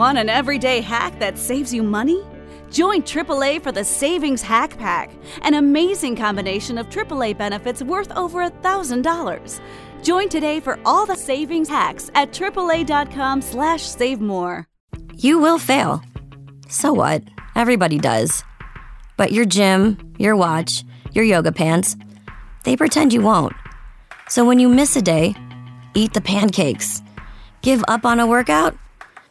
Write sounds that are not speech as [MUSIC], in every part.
Want an everyday hack that saves you money? Join AAA for the Savings Hack Pack, an amazing combination of AAA benefits worth over $1,000. Join today for all the savings hacks at AAA.com slash save more. You will fail. So what? Everybody does. But your gym, your watch, your yoga pants, they pretend you won't. So when you miss a day, eat the pancakes. Give up on a workout?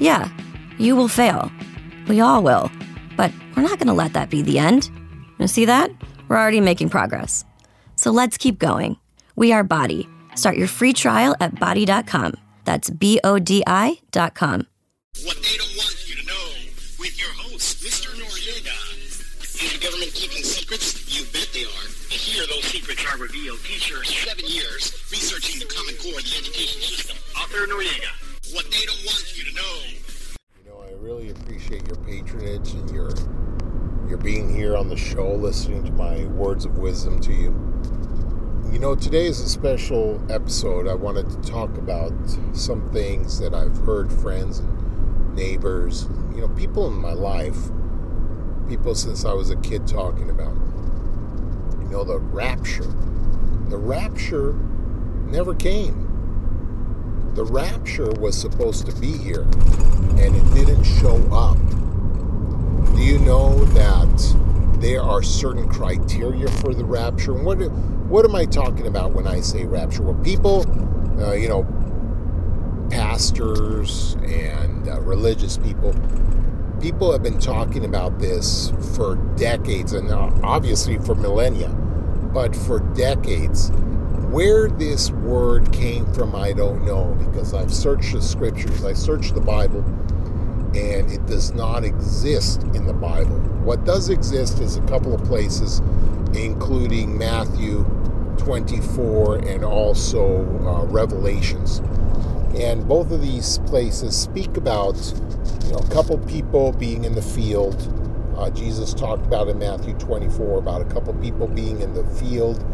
Yeah, you will fail. We all will. But we're not going to let that be the end. You see that? We're already making progress. So let's keep going. We are BODi. Start your free trial at bodi.com. That's B O D I.com. What they oh don't want you to know with your host, Mr. Noriega. Is the government keeping secrets? You bet they are. Here those secrets are revealed. Teacher, seven years researching the Common Core, the education system. Author Noriega. What they don't want you to know. You know, I really appreciate your patronage and your your being here on the show, listening to my words of wisdom to you. You know, today is a special episode. I wanted to talk about some things that I've heard friends and neighbors, you know, people in my life, people since I was a kid talking about. You know, the rapture. The rapture never came. The rapture was supposed to be here and it didn't show up. Do you know that there are certain criteria for the rapture? What what am I talking about when I say rapture? Well, people, uh, you know, pastors and uh, religious people, people have been talking about this for decades and obviously for millennia, but for decades. Where this word came from, I don't know because I've searched the scriptures, I searched the Bible, and it does not exist in the Bible. What does exist is a couple of places, including Matthew 24 and also uh, Revelations. And both of these places speak about you know, a couple people being in the field. Uh, Jesus talked about in Matthew 24 about a couple people being in the field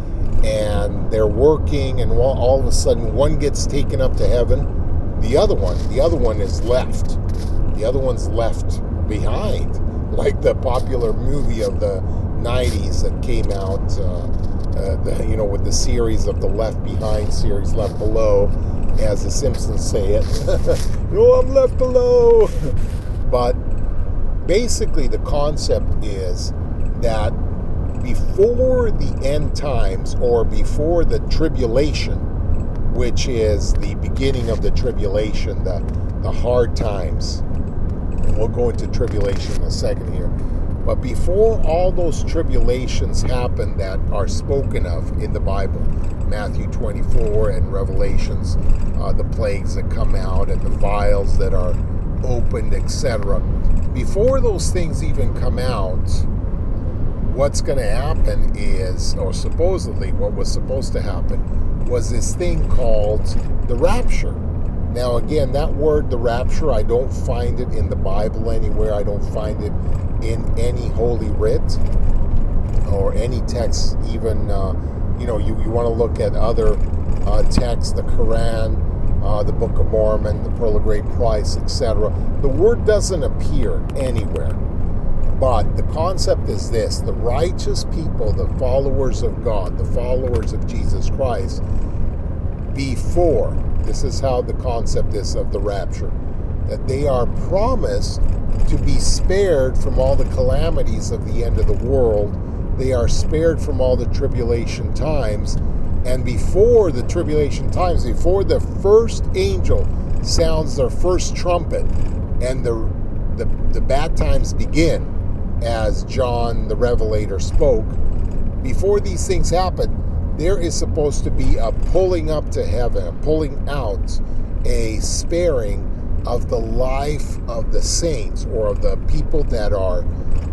and they're working, and all of a sudden one gets taken up to heaven, the other one, the other one is left. The other one's left behind, like the popular movie of the 90s that came out. Uh, uh, the, you know, with the series of the Left Behind series, Left Below, as the Simpsons say it. you [LAUGHS] know, I'm left below. [LAUGHS] but basically, the concept is that before the end times or before the tribulation, which is the beginning of the tribulation, the, the hard times, we'll go into tribulation in a second here but before all those tribulations happen that are spoken of in the Bible, Matthew 24 and Revelations, uh, the plagues that come out and the vials that are opened, etc. Before those things even come out, what's going to happen is, or supposedly what was supposed to happen, was this thing called the rapture. Now, again, that word, the rapture, I don't find it in the Bible anywhere. I don't find it in any holy writ or any text, even, uh, you know, you, you want to look at other uh, texts, the Quran, uh, the Book of Mormon, the Pearl of Great Price, etc. The word doesn't appear anywhere. But the concept is this the righteous people, the followers of God, the followers of Jesus Christ, before, this is how the concept is of the rapture, that they are promised to be spared from all the calamities of the end of the world. They are spared from all the tribulation times. And before the tribulation times, before the first angel sounds their first trumpet and the, the, the bad times begin, as John the Revelator spoke, before these things happen, there is supposed to be a pulling up to heaven, a pulling out, a sparing of the life of the saints or of the people that are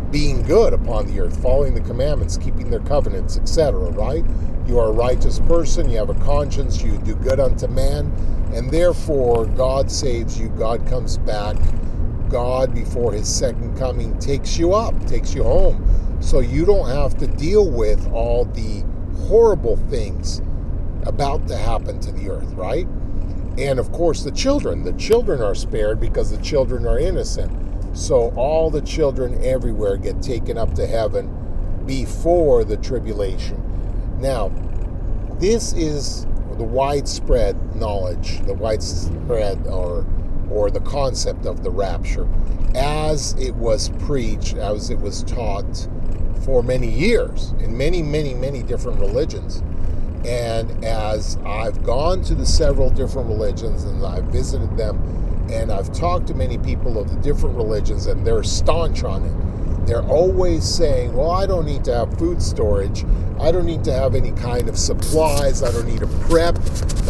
being good upon the earth, following the commandments, keeping their covenants, etc., right? You are a righteous person, you have a conscience, you do good unto man, and therefore God saves you, God comes back, God before his second coming takes you up, takes you home. So you don't have to deal with all the horrible things about to happen to the earth, right? And of course, the children. The children are spared because the children are innocent. So all the children everywhere get taken up to heaven before the tribulation. Now, this is the widespread knowledge, the widespread or or the concept of the rapture as it was preached, as it was taught for many years in many, many, many different religions. And as I've gone to the several different religions and I've visited them and I've talked to many people of the different religions and they're staunch on it, they're always saying, Well, I don't need to have food storage. I don't need to have any kind of supplies. I don't need a prep.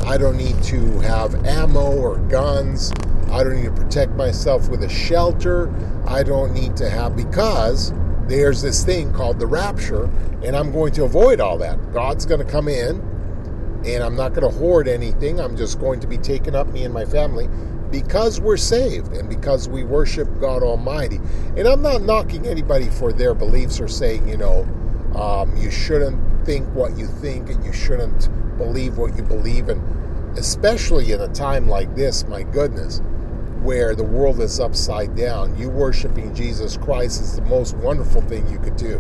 I don't need to have ammo or guns. I don't need to protect myself with a shelter. I don't need to have, because there's this thing called the rapture, and I'm going to avoid all that. God's going to come in, and I'm not going to hoard anything. I'm just going to be taken up, me and my family, because we're saved and because we worship God Almighty. And I'm not knocking anybody for their beliefs or saying, you know, um, you shouldn't think what you think and you shouldn't believe what you believe. And especially in a time like this, my goodness where the world is upside down. You worshiping Jesus Christ is the most wonderful thing you could do.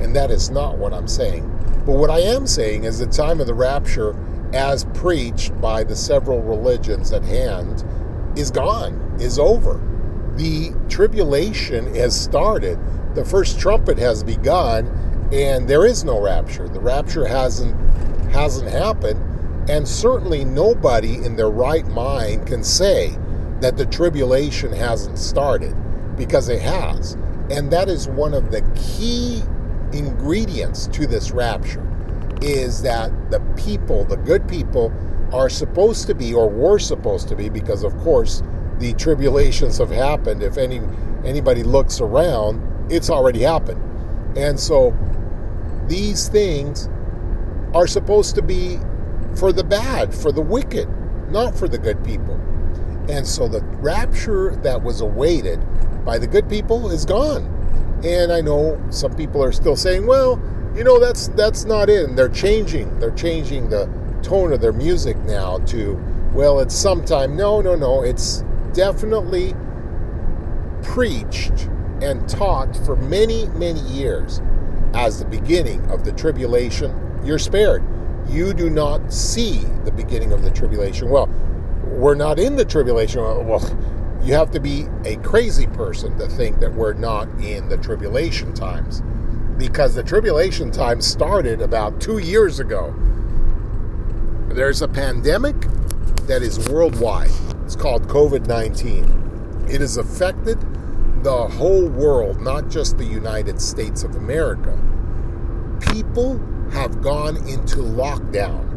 And that is not what I'm saying. But what I am saying is the time of the rapture, as preached by the several religions at hand, is gone, is over. The tribulation has started. The first trumpet has begun, and there is no rapture. The rapture hasn't hasn't happened, and certainly nobody in their right mind can say that the tribulation hasn't started because it has. And that is one of the key ingredients to this rapture is that the people, the good people, are supposed to be or were supposed to be because of course the tribulations have happened. If any anybody looks around, it's already happened. And so these things are supposed to be for the bad, for the wicked, not for the good people. And so the rapture that was awaited by the good people is gone. And I know some people are still saying, well, you know, that's that's not it. And they're changing. They're changing the tone of their music now to, well, it's sometime. No, no, no. It's definitely preached and taught for many, many years as the beginning of the tribulation. You're spared. You do not see the beginning of the tribulation. Well, we're not in the tribulation. Well, you have to be a crazy person to think that we're not in the tribulation times because the tribulation times started about two years ago. There's a pandemic that is worldwide. It's called COVID 19. It has affected the whole world, not just the United States of America. People have gone into lockdown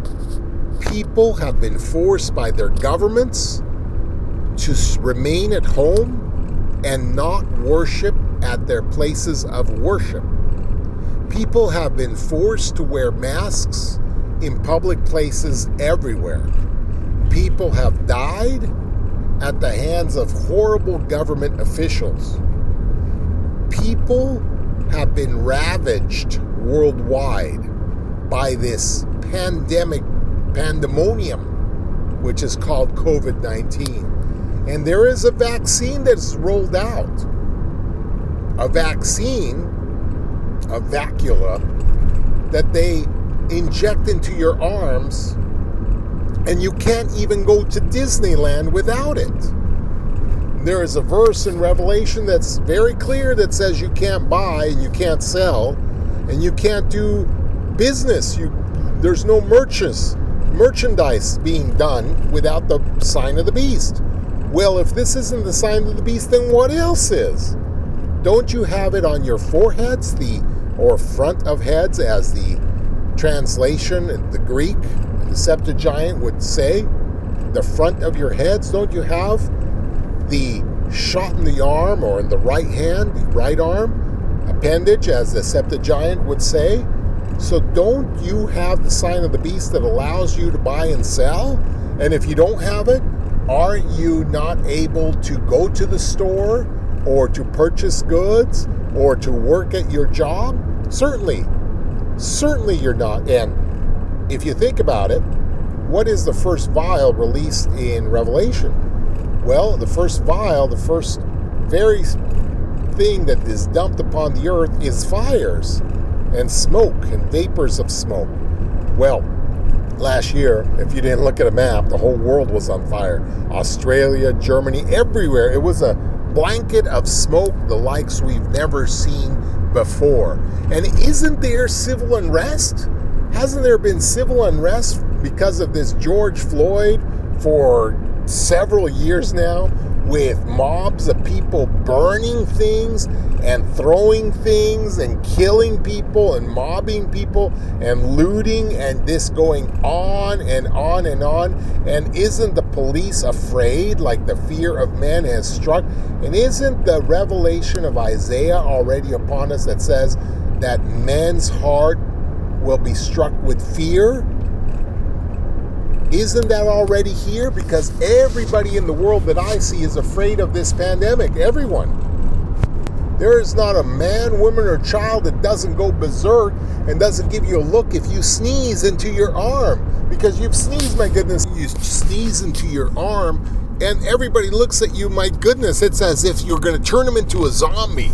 people have been forced by their governments to remain at home and not worship at their places of worship. People have been forced to wear masks in public places everywhere. People have died at the hands of horrible government officials. People have been ravaged worldwide by this pandemic pandemonium, which is called COVID 19. And there is a vaccine that's rolled out. A vaccine, a vacula, that they inject into your arms, and you can't even go to Disneyland without it. There is a verse in Revelation that's very clear that says you can't buy and you can't sell and you can't do business. You there's no merchants merchandise being done without the sign of the beast. Well, if this isn't the sign of the beast, then what else is? Don't you have it on your foreheads, the or front of heads, as the translation, the Greek, the Septuagint would say? The front of your heads, don't you have the shot in the arm or in the right hand, the right arm appendage, as the Septuagint would say. So don't you have the sign of the beast that allows you to buy and sell? And if you don't have it, aren't you not able to go to the store or to purchase goods or to work at your job? Certainly. Certainly you're not. And if you think about it, what is the first vial released in Revelation? Well, the first vial, the first very thing that is dumped upon the earth is fires and smoke and vapors of smoke. Well, last year, if you didn't look at a map, the whole world was on fire. Australia, Germany, everywhere. It was a blanket of smoke, the likes we've never seen before. And isn't there civil unrest? Hasn't there been civil unrest because of this George Floyd for several years now? With mobs of people burning things and throwing things and killing people and mobbing people and looting and this going on and on and on. And isn't the police afraid like the fear of man has struck? And isn't the revelation of Isaiah already upon us that says that men's heart will be struck with fear? Isn't that already here? Because everybody in the world that I see is afraid of this pandemic. Everyone. There is not a man, woman, or child that doesn't go berserk and doesn't give you a look if you sneeze into your arm. Because you've sneezed, my goodness, you sneeze into your arm, and everybody looks at you, my goodness, it's as if you're going to turn them into a zombie.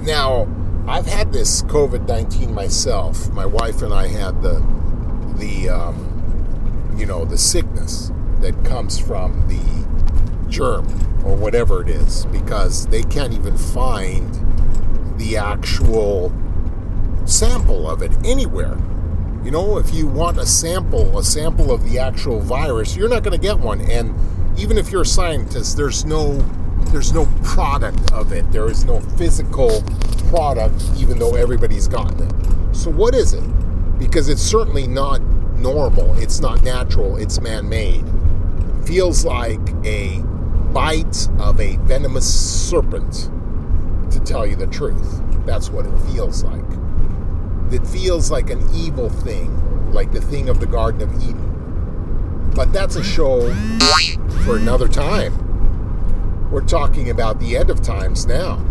Now, I've had this COVID 19 myself. My wife and I had the, the, um, you know, the sickness that comes from the germ or whatever it is because they can't even find the actual sample of it anywhere. You know, if you want a sample, a sample of the actual virus, you're not going to get one. And even if you're a scientist, there's no there's no product of it. There is no physical product, even though everybody's gotten it. So what is it? Because it's certainly not normal, it's not natural, it's man made. Feels like a bite of a venomous serpent, to tell you the truth. That's what it feels like. It feels like an evil thing, like the thing of the Garden of Eden. But that's a show for another time. We're talking about the end of times now.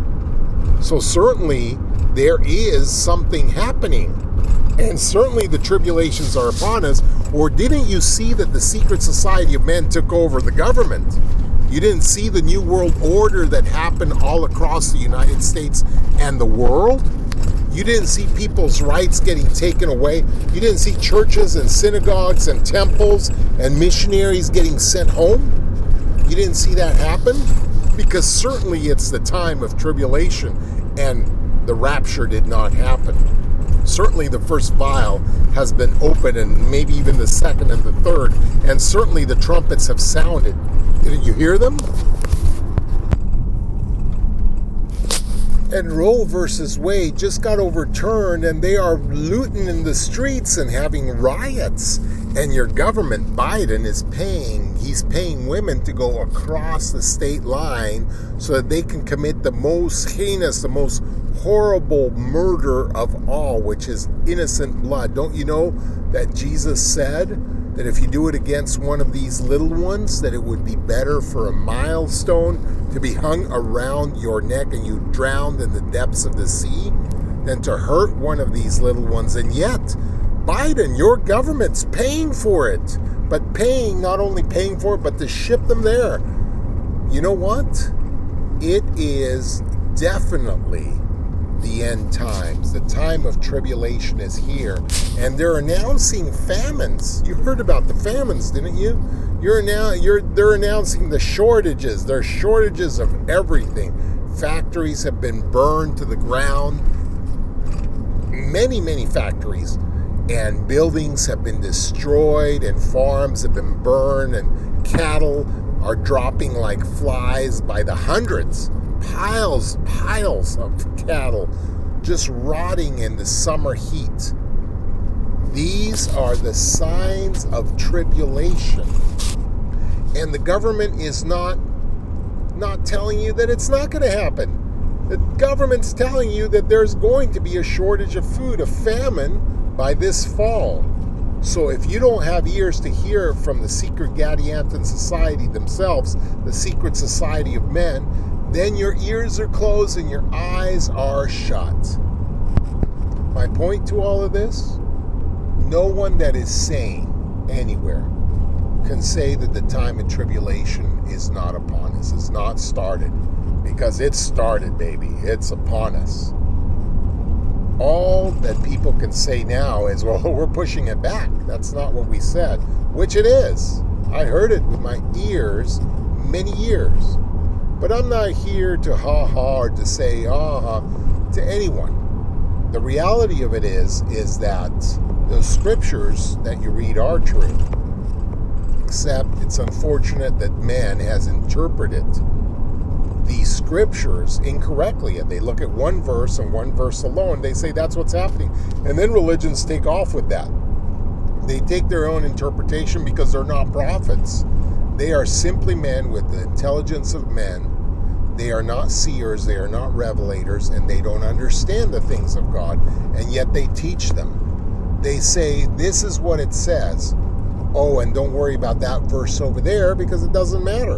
So, certainly, there is something happening and certainly the tribulations are upon us. Or didn't you see that the secret society of men took over the government? You didn't see the New World Order that happened all across the United States and the world? You didn't see people's rights getting taken away. You didn't see churches and synagogues and temples and missionaries getting sent home. You didn't see that happen? Because certainly it's the time of tribulation and the rapture did not happen certainly the first vial has been opened, and maybe even the second and the third, and certainly the trumpets have sounded. Did you hear them? And Roe versus Wade just got overturned, and they are looting in the streets and having riots. And your government, Biden, is paying, he's paying women to go across the state line so that they can commit the most heinous, the most horrible murder of all, which is innocent blood. Don't you know that Jesus said that if you do it against one of these little ones, that it would be better for a milestone to be hung around your neck and you drowned in the depths of the sea than to hurt one of these little ones? And yet, Biden, your government's paying for it, but paying, not only paying for it, but to ship them there. You know what? It is definitely the end times. The time of tribulation is here. And they're announcing famines. You heard about the famines, didn't you? You're now you're they're announcing the shortages. There's shortages of everything. Factories have been burned to the ground. Many, many factories and buildings have been destroyed and farms have been burned and cattle are dropping like flies by the hundreds piles, piles of cattle just rotting in the summer heat. These are the signs of tribulation. And the government is not not telling you that it's not going to happen. The government's telling you that there's going to be a shortage of food, a famine by this fall. So if you don't have ears to hear from the secret Gadianton society themselves, the secret society of men, then your ears are closed and your eyes are shut. My point to all of this no one that is sane anywhere can say that the time of tribulation is not upon us. It's not started because it's started, baby. It's upon us. All that people can say now is, [LAUGHS] well, we're pushing it back. That's not what we said, which it is. I heard it with my ears many years. But I'm not here to ha ha or to say ha ha to anyone. The reality of it is, is that the scriptures that you read are true except it's unfortunate that man has interpreted the scriptures incorrectly. And they look at one verse and one verse alone they say that's what's happening. And then religions take off with that. They take their own interpretation because they're not prophets. They are simply men with the intelligence of men they are not seers they are not revelators and they don't understand the things of god and yet they teach them they say this is what it says oh, and don't worry about that verse over there because it doesn't matter.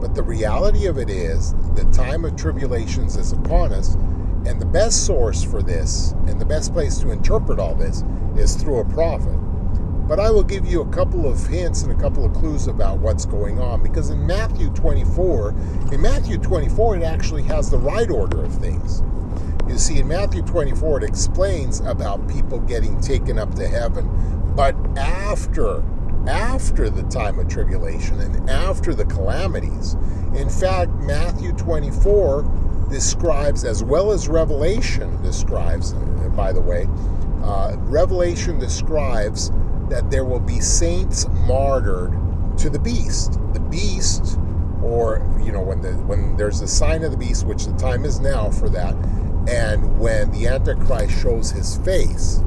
But the reality of it is, the time of tribulations is upon us, and the best source for this and the best place to interpret all this is through a prophet. But I will give you a couple of hints and a couple of clues about what's going on because in Matthew 24, in Matthew 24, it actually has the right order of things. You see, in Matthew 24, it explains about people getting taken up to heaven but after, after the time of tribulation and after the calamities, in fact, Matthew 24 describes, as well as Revelation describes, by the way, uh, Revelation describes that there will be saints martyred to the beast. The beast, or you know, when the when there's a sign of the beast, which the time is now for that, and when the Antichrist shows his face,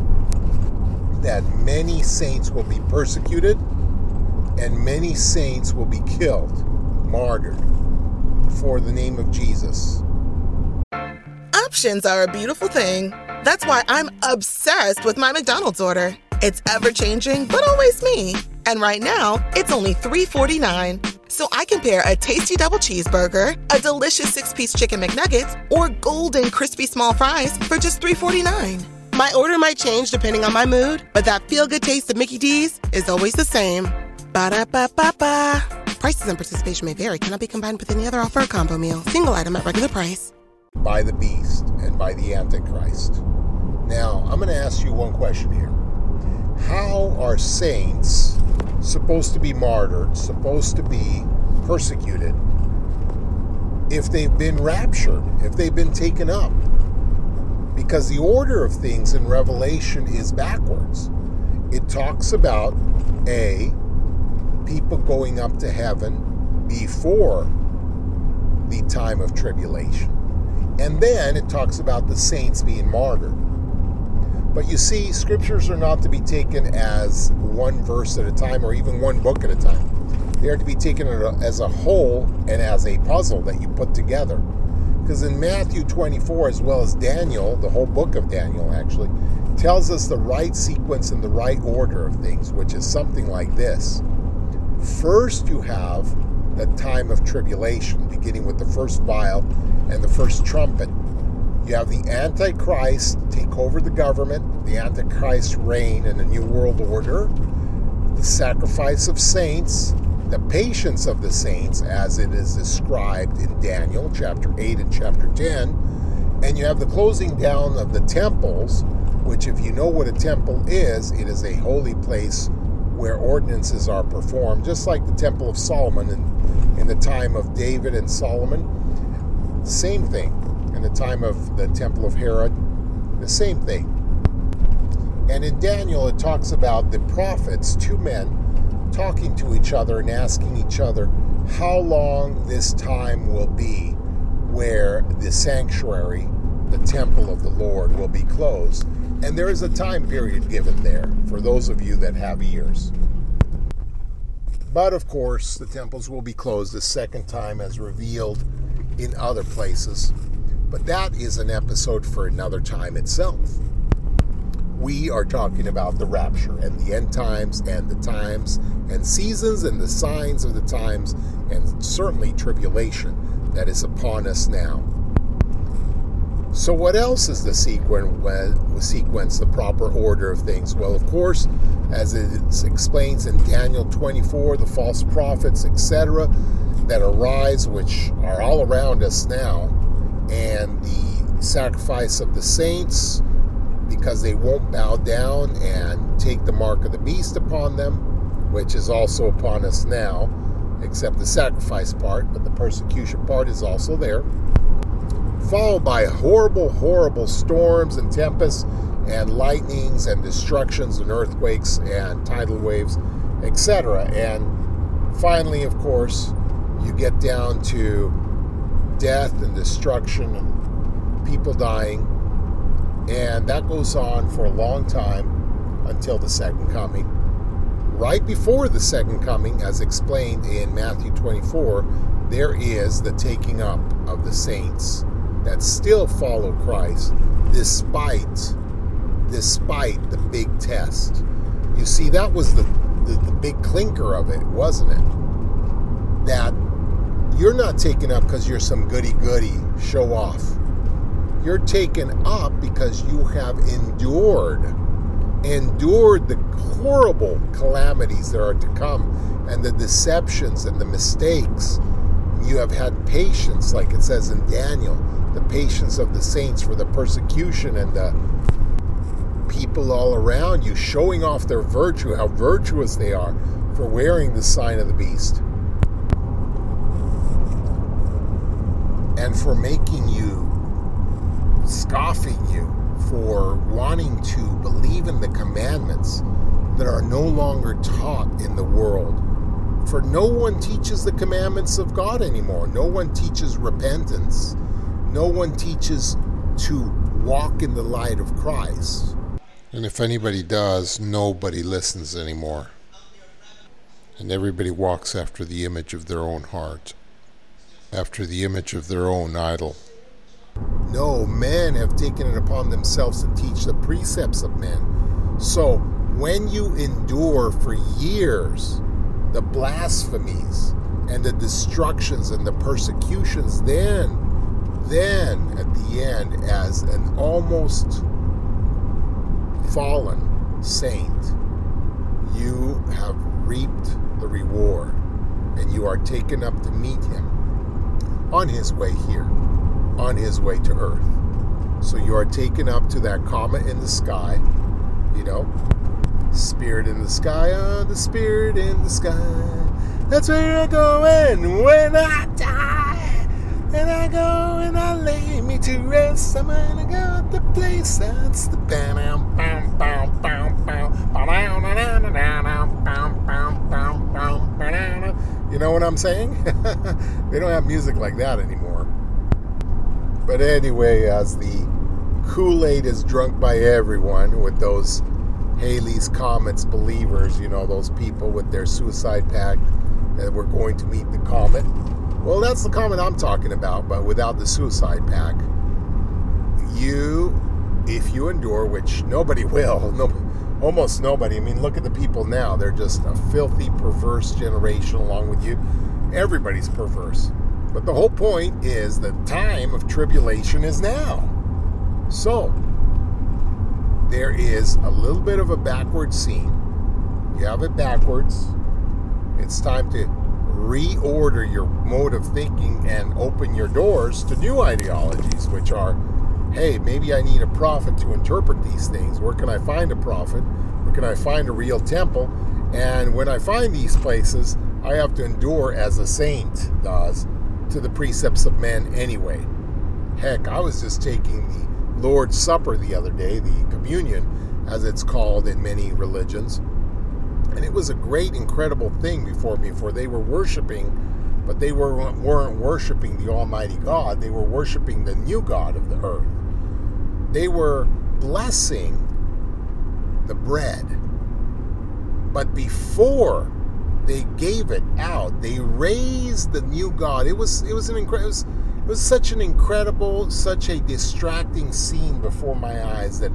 that many saints will be persecuted and many saints will be killed, martyred for the name of Jesus. Options are a beautiful thing. That's why I'm obsessed with my McDonald's order. It's ever changing, but always me. And right now, it's only $3.49. So I can pair a tasty double cheeseburger, a delicious six piece chicken McNuggets, or golden crispy small fries for just $3.49. My order might change depending on my mood, but that feel good taste of Mickey D's is always the same. Ba da ba ba ba. Prices and participation may vary, cannot be combined with any other offer or combo meal. Single item at regular price. By the beast and by the Antichrist. Now, I'm going to ask you one question here. How are saints supposed to be martyred, supposed to be persecuted, if they've been raptured, if they've been taken up? because the order of things in Revelation is backwards. It talks about A, people going up to heaven before the time of tribulation. And then it talks about the saints being martyred. But you see, scriptures are not to be taken as one verse at a time or even one book at a time. They are to be taken as a whole and as a puzzle that you put together. Because in Matthew 24, as well as Daniel, the whole book of Daniel actually, tells us the right sequence and the right order of things, which is something like this. First, you have the time of tribulation, beginning with the first vial and the first trumpet. You have the Antichrist take over the government, the Antichrist reign in a new world order, the sacrifice of saints, the patience of the saints as it is described in Daniel chapter 8 and chapter 10. And you have the closing down of the temples, which, if you know what a temple is, it is a holy place where ordinances are performed, just like the Temple of Solomon in, in the time of David and Solomon. Same thing. In the time of the Temple of Herod, the same thing. And in Daniel, it talks about the prophets, two men talking to each other and asking each other how long this time will be where the sanctuary, the temple of the Lord, will be closed. And there is a time period given there for those of you that have ears. But of course, the temples will be closed a second time as revealed in other places. But that is an episode for another time itself. We are talking about the rapture and the end times and the times and seasons and the signs of the times and certainly tribulation that is upon us now. So, what else is the sequence, the proper order of things? Well, of course, as it explains in Daniel 24, the false prophets, etc., that arise, which are all around us now, and the sacrifice of the saints, because they won't bow down and take the mark of the beast upon them, which is also upon us now, except the sacrifice part, but the persecution part is also there followed by horrible, horrible storms and tempests and lightnings and destructions and earthquakes and tidal waves, etc. And finally, of course, you get down to death and destruction and people dying. And that goes on for a long time until the second coming. Right before the second coming, as explained in Matthew 24, there is the taking up of the saints that still follow Christ despite despite the big test. You see, that was the, the, the big clinker of it, wasn't it? That you're not taken up because you're some goody goody show off. You're taken up because you have endured, endured the horrible calamities that are to come and the deceptions and the mistakes. You have had patience, like it says in Daniel the patience of the saints for the persecution and the people all around you showing off their virtue, how virtuous they are for wearing the sign of the beast. And for making you, scoffing you, for wanting to believe in the commandments that are no longer taught in the world. For no one teaches the commandments of God anymore. No one teaches repentance no one teaches to walk in the light of Christ. And if anybody does, nobody listens anymore. And everybody walks after the image of their own heart, after the image of their own idol. No, men have taken it upon themselves to teach the precepts of men. So, when you endure for years the blasphemies and the destructions and the persecutions, then then at the end, as an almost fallen saint, you have reaped the reward and you are taken up to meet him on his way here, on his way to earth. So you are taken up to that comet in the sky, you know, spirit in the sky, oh, the spirit in the sky. That's where I'm going when I die. And I go and I lay me to rest. I'm gonna go to the place that's the bam bam bam bam bam You know what I'm saying? [LAUGHS] they don't have music like that anymore. But anyway, as the Kool-Aid is drunk by everyone with those Halley's Comets believers, you know, those people with their suicide pact that we're going to meet the comet well, that's the comet I'm talking about, but without the suicide pact. You, if you endure, which nobody [LAUGHS] will, no, almost nobody. I mean, look at the people now. They're just a filthy, perverse generation along with you. Everybody's perverse. But the whole point is the time of tribulation is now. So, there is a little bit of a backward scene. You have it backwards. It's time to reorder your mode of thinking and open your doors to new ideologies, which are hey, maybe I need a prophet to interpret these things. Where can I find a prophet? Where can I find a real temple? And when I find these places, I have to endure as a saint does to the precepts of men anyway. Heck, I was just taking the Lord's Supper the other day, the communion, as it's called in many religions. And it was a great, incredible thing before me, for they were worshiping, but they were, weren't worshiping the Almighty God. They were worshiping the new God of the earth. They were blessing the bread. But before they gave it out. They raised the new God. It was it was an incredible. It it was such an incredible, such a distracting scene before my eyes that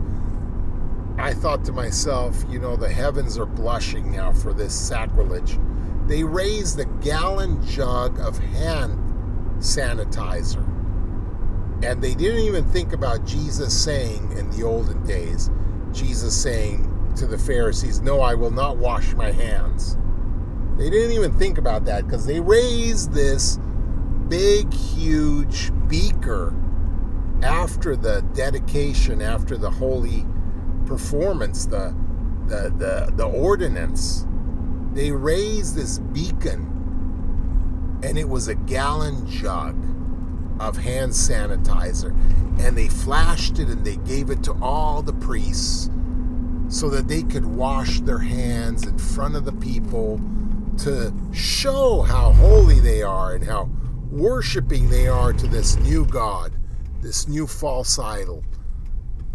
I thought to myself, you know, the heavens are blushing now for this sacrilege. They raised the gallon jug of hand sanitizer. And they didn't even think about Jesus saying in the olden days, Jesus saying to the Pharisees, No, I will not wash my hands. They didn't even think about that because they raised this big, huge beaker after the dedication, after the holy performance, the the the, the ordinance. They raised this beacon, and it was a gallon jug of hand sanitizer, and they flashed it and they gave it to all the priests so that they could wash their hands in front of the people to show how holy they are and how worshiping they are to this new God, this new false idol,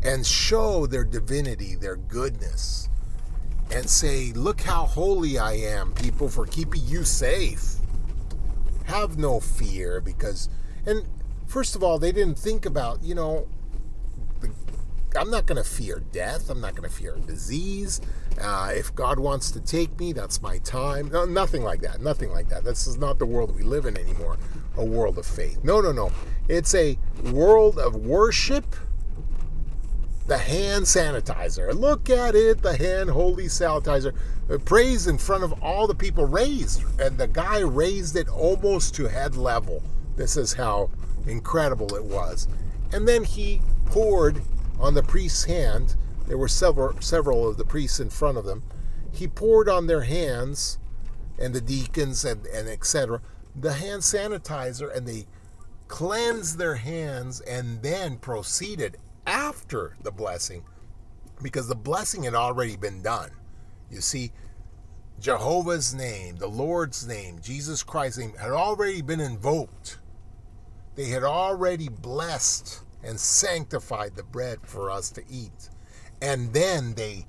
and show their divinity, their goodness, and say, Look how holy I am, people, for keeping you safe. Have no fear because, and first of all, they didn't think about, you know, I'm not going to fear death. I'm not going to fear disease. Uh, if God wants to take me, that's my time. No, nothing like that. Nothing like that. This is not the world we live in anymore. A world of faith. No, no, no. It's a world of worship. The hand sanitizer. Look at it. The hand holy sanitizer. Praise in front of all the people raised. And the guy raised it almost to head level. This is how incredible it was. And then he poured on the priest's hand. There were several several of the priests in front of them. He poured on their hands and the deacons and, and etc. the hand sanitizer and they cleansed their hands and then proceeded after the blessing because the blessing had already been done. You see, Jehovah's name, the Lord's name, Jesus Christ's name had already been invoked. They had already blessed and sanctified the bread for us to eat. And then they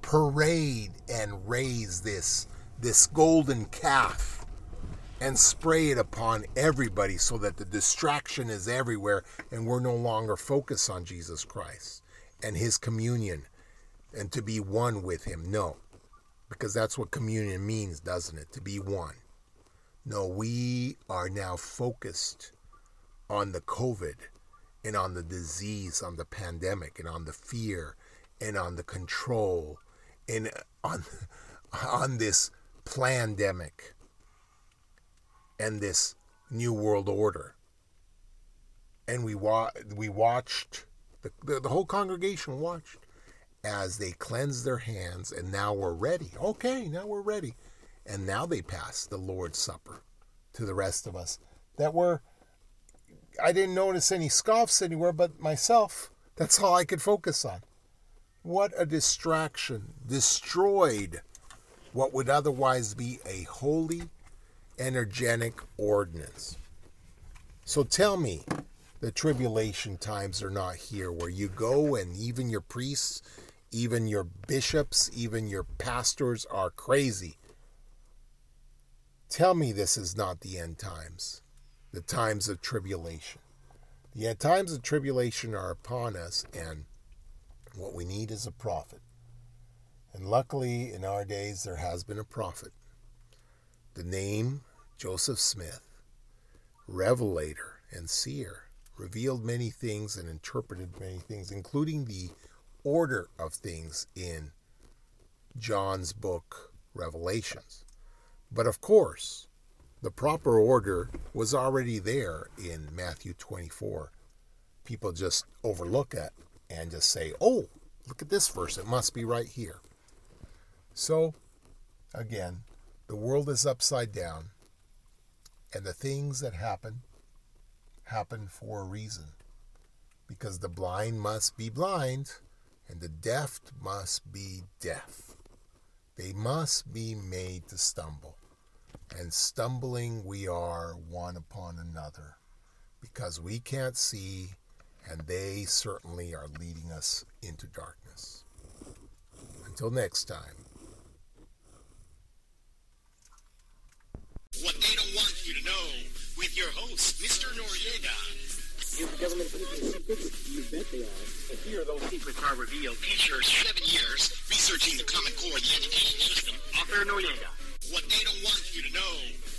parade and raise this this golden calf and spray it upon everybody so that the distraction is everywhere and we're no longer focused on Jesus Christ and his communion and to be one with him. No. Because that's what communion means, doesn't it? To be one. No, we are now focused on the COVID and on the disease, on the pandemic, and on the fear, and on the control, and on [LAUGHS] on this pandemic and this new world order. And we wa- we watched the, the, the whole congregation watched as they cleansed their hands, and now we're ready. Okay, now we're ready, and now they pass the Lord's Supper to the rest of us that were I didn't notice any scoffs anywhere but myself. That's all I could focus on. What a distraction. Destroyed what would otherwise be a holy, energetic ordinance. So tell me, the tribulation times are not here where you go and even your priests, even your bishops, even your pastors are crazy. Tell me this is not the end times the times of tribulation. The times of tribulation are upon us, and what we need is a prophet. And luckily, in our days, there has been a prophet. The name Joseph Smith, revelator and seer, revealed many things and interpreted many things, including the order of things in John's book, Revelations. But of course, the proper order was already there in Matthew 24. People just overlook it and just say, oh, look at this verse. It must be right here. So, again, the world is upside down, and the things that happen happen for a reason. Because the blind must be blind, and the deaf must be deaf. They must be made to stumble and stumbling we are one upon another because we can't see and they certainly are leading us into darkness. Until next time, What they don't want you to know with your host, Mr. Noriega. Is the government keeping secrets? You bet they are. And here those secrets are revealed. Teachers, seven years, researching the Common Core of the education system. Author Noriega. What they don't want you to know